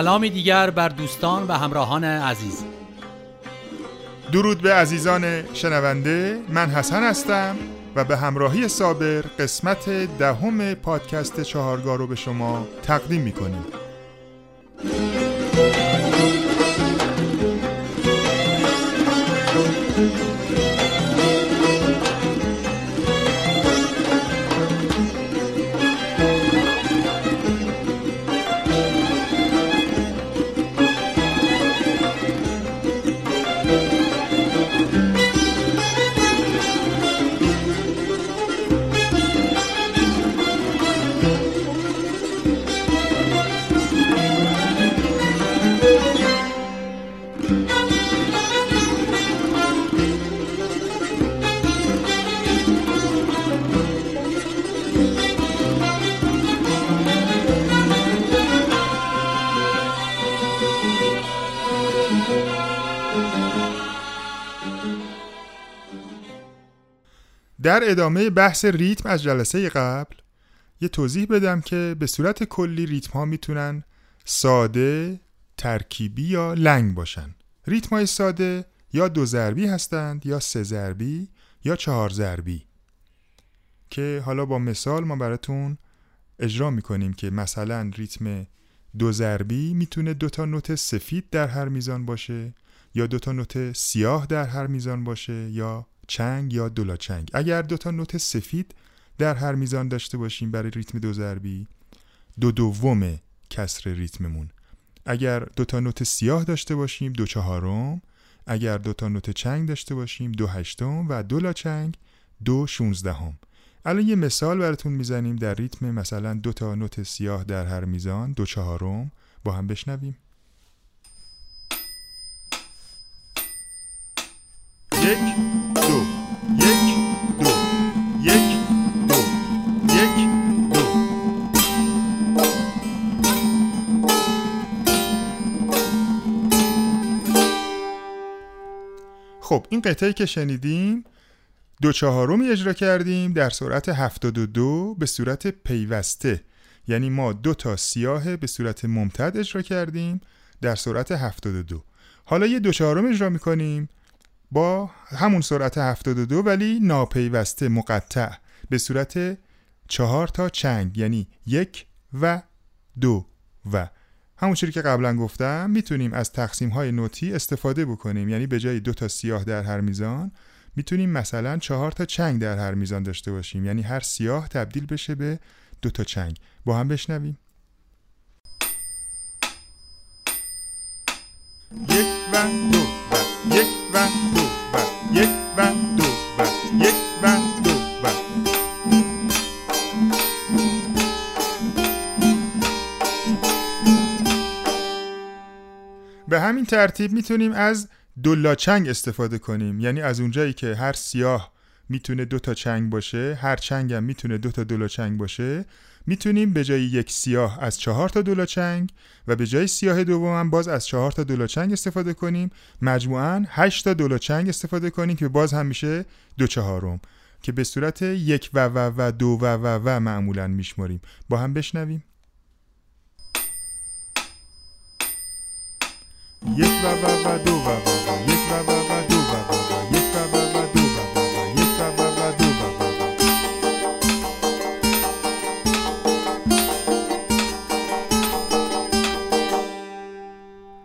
سلامی دیگر بر دوستان و همراهان عزیز. درود به عزیزان شنونده من حسن هستم و به همراهی صابر قسمت دهم پادکست چهارگاه رو به شما تقدیم می‌کنیم. در ادامه بحث ریتم از جلسه قبل یه توضیح بدم که به صورت کلی ریتم ها می‌تونن ساده، ترکیبی یا لنگ باشن. ریتم های ساده یا دو ضربی هستند یا سه ضربی یا چهار ضربی. که حالا با مثال ما براتون اجرا می‌کنیم که مثلا ریتم دو ضربی می‌تونه دو تا نوت سفید در هر میزان باشه. یا دو تا نوت سیاه در هر میزان باشه یا چنگ یا دولا چنگ. اگر دو تا نوت سفید در هر میزان داشته باشیم برای ریتم دو ضربی دو دوم کسر ریتممون. اگر دو تا نوت سیاه داشته باشیم دو چهارم. اگر دو تا نوت چنگ داشته باشیم دو هشتم و دولا چنگ دو شونزدهم. الان یه مثال براتون می‌زنیم در ریتم مثلا دو تا نوت سیاه در هر میزان دو چهارم با هم بشنویم یک دو یک دو یک دو یک دو خب این قطعه که شنیدیم دو چهارمی اجرا کردیم در سرعت 72 به صورت پیوسته. یعنی ما دو تا سیاه به صورت ممتد اجرا کردیم در سرعت 72 حالا یه دو چهارم اجرا می‌کنیم. با همون سرعت 72 ولی ناپیوسته مقطع. به صورت چهار تا چنگ یعنی یک و دو و. همون چیزی که قبلا گفتم می‌تونیم از تقسیم های نوتی استفاده بکنیم. یعنی به جای دو تا سیاه در هر میزان می‌تونیم مثلا چهار تا چنگ در هر میزان داشته باشیم. یعنی هر سیاه تبدیل بشه به دو تا چنگ. با هم بشنویم. یک و دو و. یک و دو. یک و دو و یک و دو و. به همین ترتیب می‌تونیم از دو چنگ استفاده کنیم. یعنی از اونجایی که هر سیاه می‌تونه دو تا چنگ باشه هر چنگ هم می‌تونه دو تا دولا چنگ باشه می‌تونیم به جای یک سیاه از چهار تا دولا چنگ و به جای سیاه دوم هم باز از چهار تا دولا چنگ استفاده کنیم. مجموعا هشت تا دولا چنگ استفاده کنیم که باز هم میشه دو چهارم که به صورت یک و و و دو و و و معمولا میشماریم. با هم بشنویم. یک و و و دو و و و یک و و و دو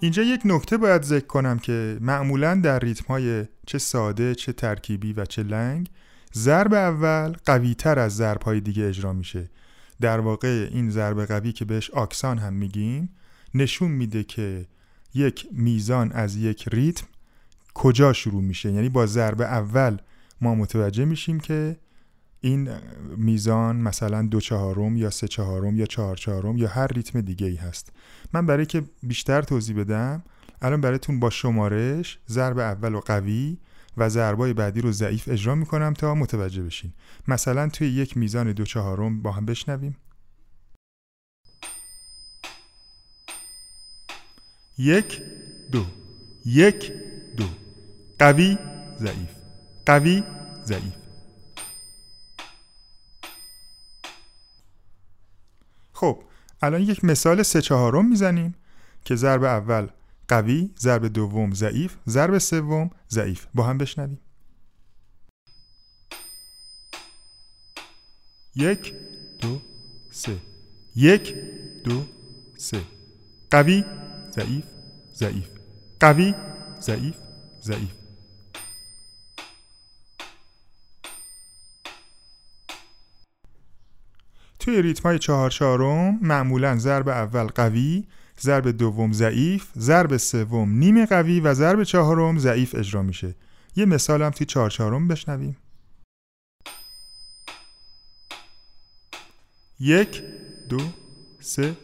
اینجا یک نکته باید ذکر کنم که معمولا در ریتم چه ساده چه ترکیبی و چه لنگ ضرب اول قوی تر از ضرب های دیگه اجرا میشه. در واقع این ضرب قوی که بهش آکسان هم میگیم نشون میده که یک میزان از یک ریتم کجا شروع میشه. یعنی با ضرب اول ما متوجه میشیم که این میزان مثلا دو چهارم یا سه چهارم یا چهار چهارم یا هر ریتم دیگه ای هست. من برای که بیشتر توضیح بدم الان براتون با شمارش ضرب اول و قوی و ضربای بعدی رو ضعیف اجرا می‌کنم تا متوجه بشین. مثلا توی یک میزان دو چهارم با هم بشنویم. یک دو. یک دو. قوی ضعیف. قوی ضعیف. خب الان یک مثال سه چهارم می‌زنیم که ضرب اول قوی ضرب دوم ضعیف ضرب سوم ضعیف. با هم بشنویم. یک دو سه. یک دو سه. قوی ضعیف ضعیف. قوی ضعیف ضعیف. توی ریتم های چهار چهارم معمولا ضرب اول قوی ضرب دوم ضعیف ضرب سوم نیم قوی و ضرب چهارم ضعیف اجرا میشه. یه مثال هم توی چهار چهارم بشنویم. یک دو سه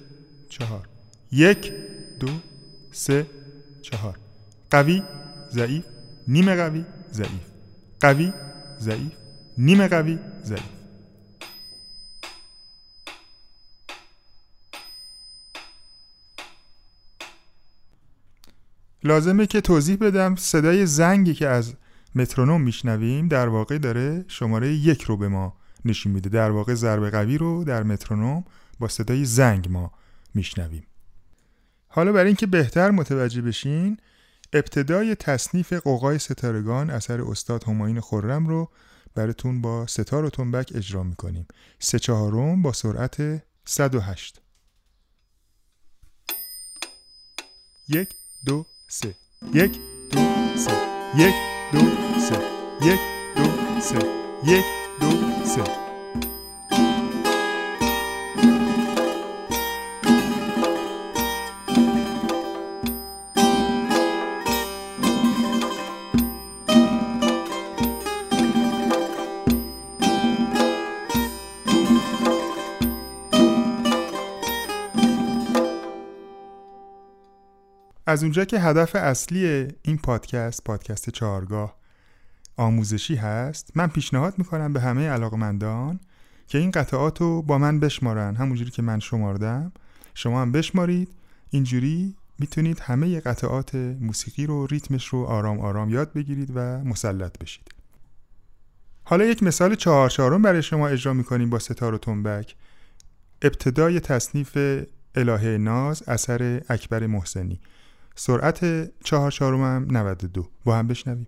چهار. یک دو سه چهار. قوی ضعیف. نیم قوی ضعیف. قوی ضعیف. نیم قوی ضعیف. لازمه که توضیح بدم صدای زنگی که از مترونوم میشنویم در واقع داره شماره یک رو به ما نشون میده. در واقع ضرب قوی رو در مترونوم با صدای زنگ ما میشنویم. حالا برای اینکه بهتر متوجه بشین ابتدای تصنیف قوقای ستارگان اثر استاد هماین خرم رو براتون با ستار و تنبک اجرا می‌کنیم. سه چهارم با سرعت 108 یک دو سه یک دو سه یک دو سه یک دو سه یک دو سه از اونجا که هدف اصلی این پادکست پادکست چهارگاه آموزشی هست من پیشنهاد می‌کنم به همه علاقمندان که این قطعات رو با من بشمارن. همونجوری که من شماردم شما هم بشمارید. اینجوری می‌تونید همه قطعات موسیقی رو ریتمش رو آرام آرام یاد بگیرید و مسلط بشید. حالا یک مثال چهار چهارم برای شما اجرا می‌کنیم با ستار و تنبک. ابتدای تصنیف الهه ناز اثر اکبر محسنی. سرعت چهار چهارم هم 92 با هم بشنویم.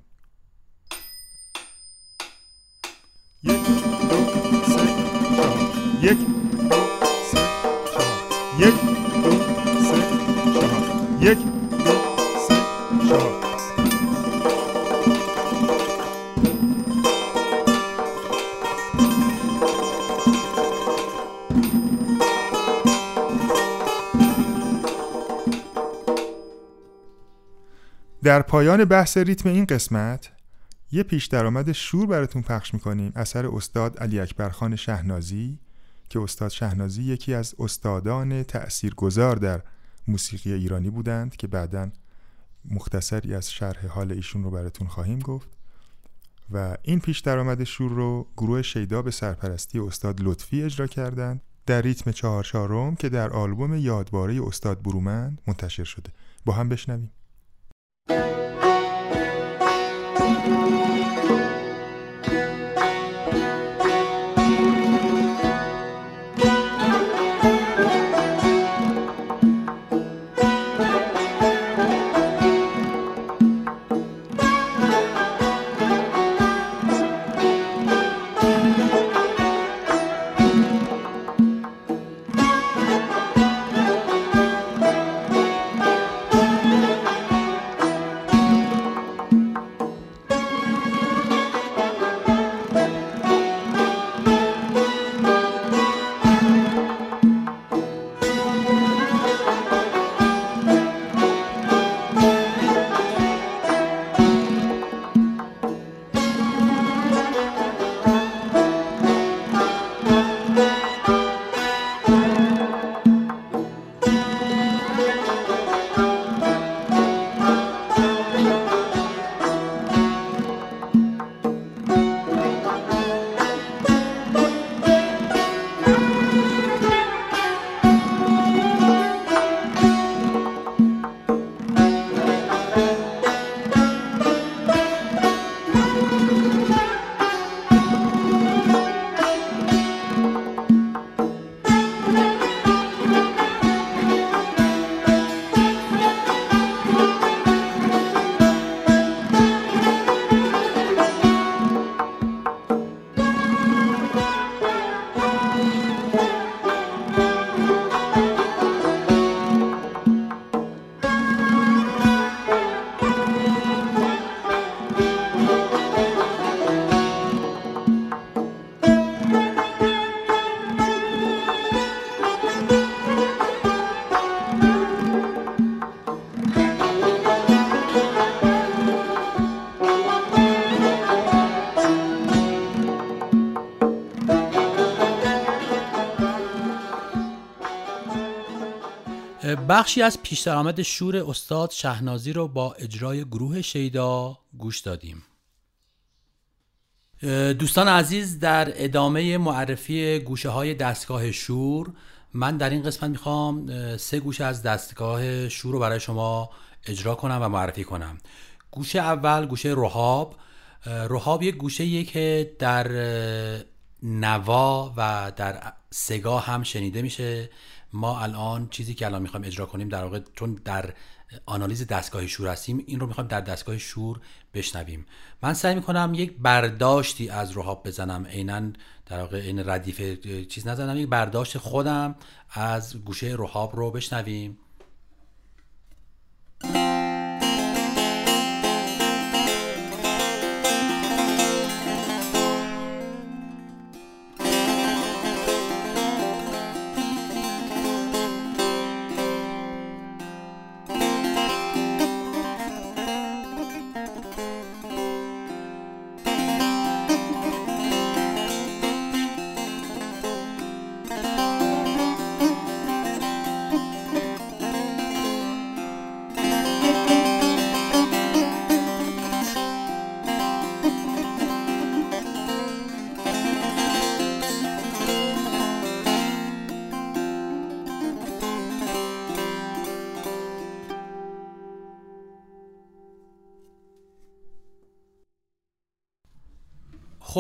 یک دو سه چهار. یک دو سه چهار. یک دو سه چهار. یک دو سه چهار. در پایان بحث ریتم این قسمت یه پیش درآمد شور براتون پخش می‌کنیم. اثر استاد علی اکبر خان شهنازی که استاد شهنازی یکی از استادان تأثیرگذار در موسیقی ایرانی بودند که بعدا مختصری از شرح حال ایشون رو براتون خواهیم گفت. و این پیش درآمد شور رو گروه شیدا به سرپرستی استاد لطفی اجرا کردند. در ریتم چهار چهارم که در آلبوم یادباره استاد برومند منتشر شده. با هم بشنویم. Thank you. بخشی از پیش درآمد شور استاد شهنازی رو با اجرای گروه شیدا گوش دادیم. دوستان عزیز در ادامه معرفی گوشه های دستگاه شور من در این قسمت می‌خوام سه گوشه از دستگاه شور رو برای شما اجرا کنم و معرفی کنم. گوشه اول گوشه روحاب روحاب یک گوشه که در نوا و در سگا هم شنیده میشه. ما الان چیزی که الان می‌خوایم اجرا کنیم در واقع چون در آنالیز دستگاه شور هستیم این رو می‌خوایم در دستگاه شور بشنویم. من سعی می‌کنم یک برداشتی از روحاب بزنم عینا در واقع این ردیف چیز نزنم یک برداشت خودم از گوشه روحاب رو بشنویم.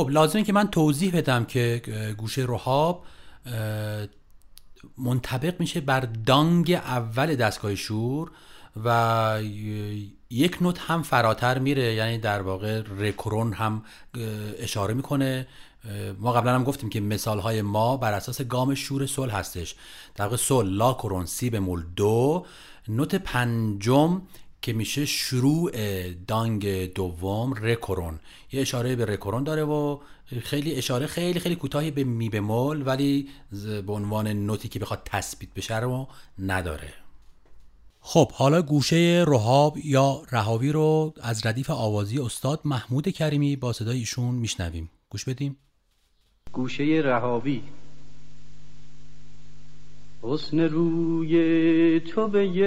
خب لازمه که من توضیح بدم که گوشه روحاب منطبق میشه بر دانگ اول دستگاه شور و یک نوت هم فراتر میره یعنی در واقع رکورون هم اشاره می‌کنه. ما قبلا هم گفتیم که مثال های ما بر اساس گام شور سل هستش. در واقع سل لا کرون سی بمول دو. نوت پنجم که میشه شروع دانگ دوم رکورون. یه اشاره به رکورون داره و خیلی اشاره خیلی خیلی کوتاهی به می بمول ولی به عنوان نوتی که بخواد تثبیت بشه رو نداره. خب حالا گوشه رهاب یا رهاوی رو از ردیف آوازی استاد محمود کریمی با صدای ایشون میشنویم. گوش بدیم. گوشه رهاوی. حسن روی تو به یک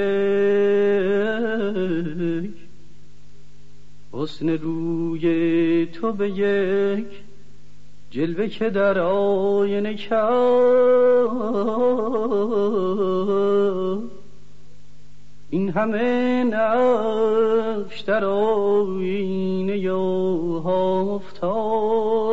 حسن روی تو به یک جلوه که در آینه کرد این همه نقش در آینه یا افتاد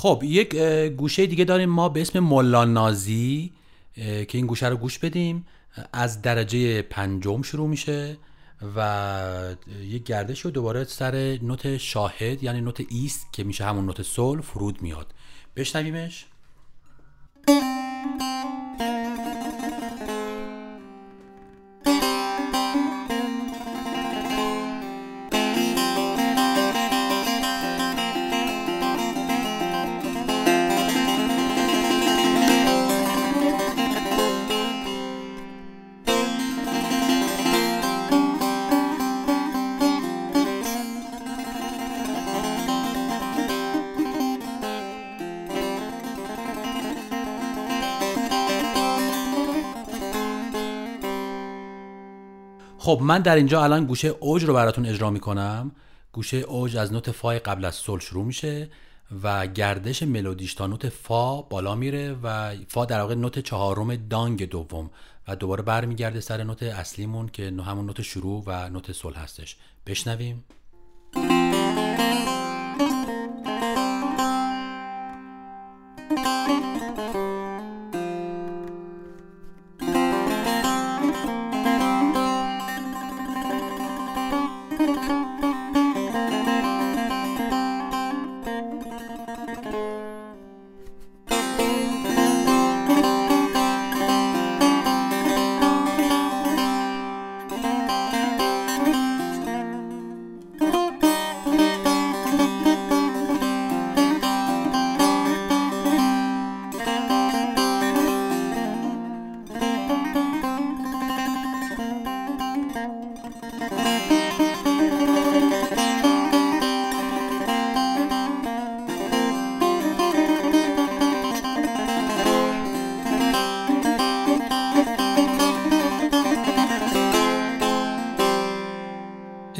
خب یک گوشه دیگه داریم. ما به اسم ملا نازی که این گوشه رو گوش بدیم. از درجه پنجم شروع میشه و یک گردش رو دوباره سر نوت شاهد یعنی نوت ایست که میشه همون نوت سول فرود میاد. بشنویمش. خب من در اینجا الان گوشه اوج رو براتون اجرا می‌کنم. گوشه اوج از نوت فای قبل از سل شروع میشه و گردش ملودیش تا نوت فا بالا میره و فا در واقع نوت چهارم دانگ دوم و دوباره برمیگرده سر نوت اصلیمون که همون نوت شروع و نوت سل هستش. بشنویم.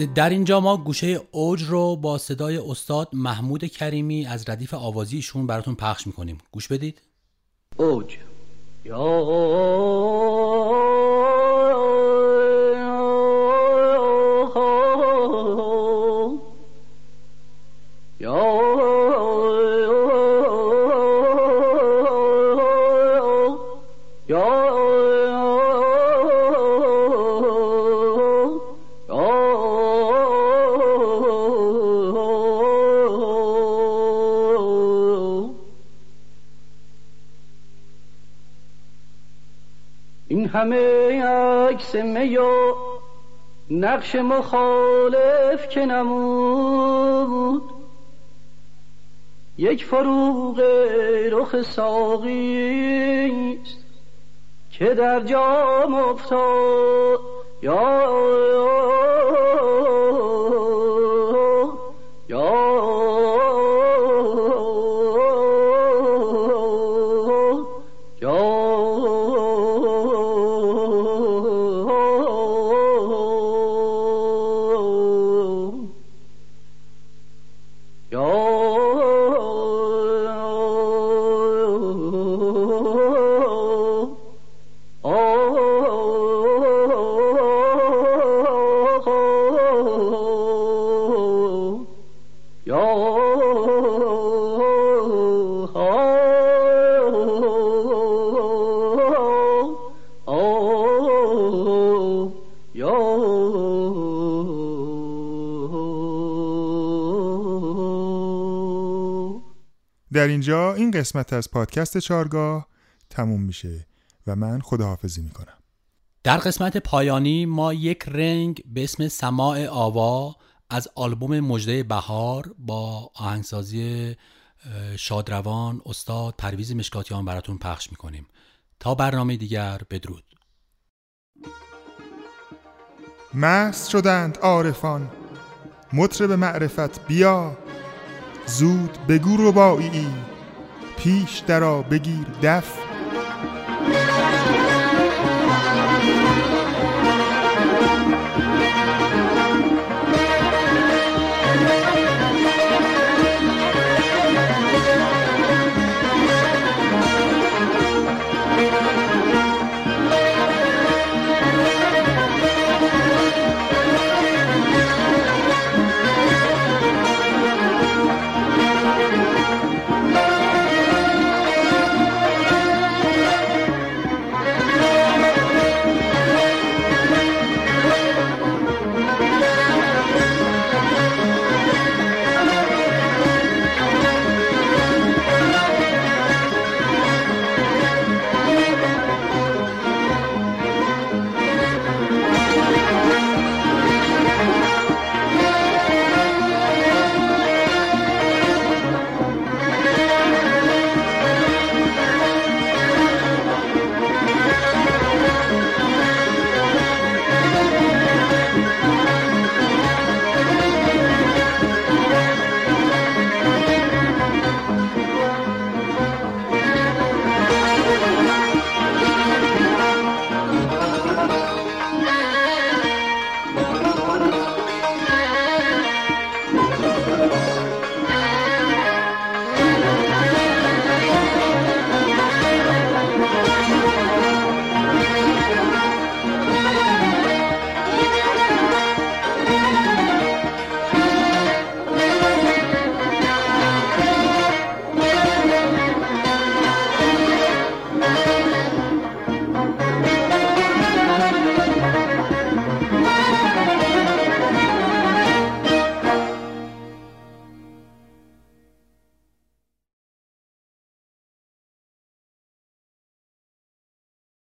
در اینجا ما گوشه اوج رو با صدای استاد محمود کریمی از ردیف آوازیشون براتون پخش می‌کنیم. گوش بدید. اوج. یا همه عکس می و نقش مخالف که نمود. یک فروغ رخ ساقیست که در جام افتاد. یا در اینجا این قسمت از پادکست چارگاه تموم میشه و من خداحافظی می‌کنم. در قسمت پایانی ما یک رنگ به اسم سماع آوا از آلبوم مجده بهار با آهنگسازی شادروان استاد پرویز مشکاتیان براتون پخش می‌کنیم. تا برنامه دیگر بدرود. مست شدند عارفان مطرب معرفت بیا. زود بگو ربایی پیش درا بگیر دف.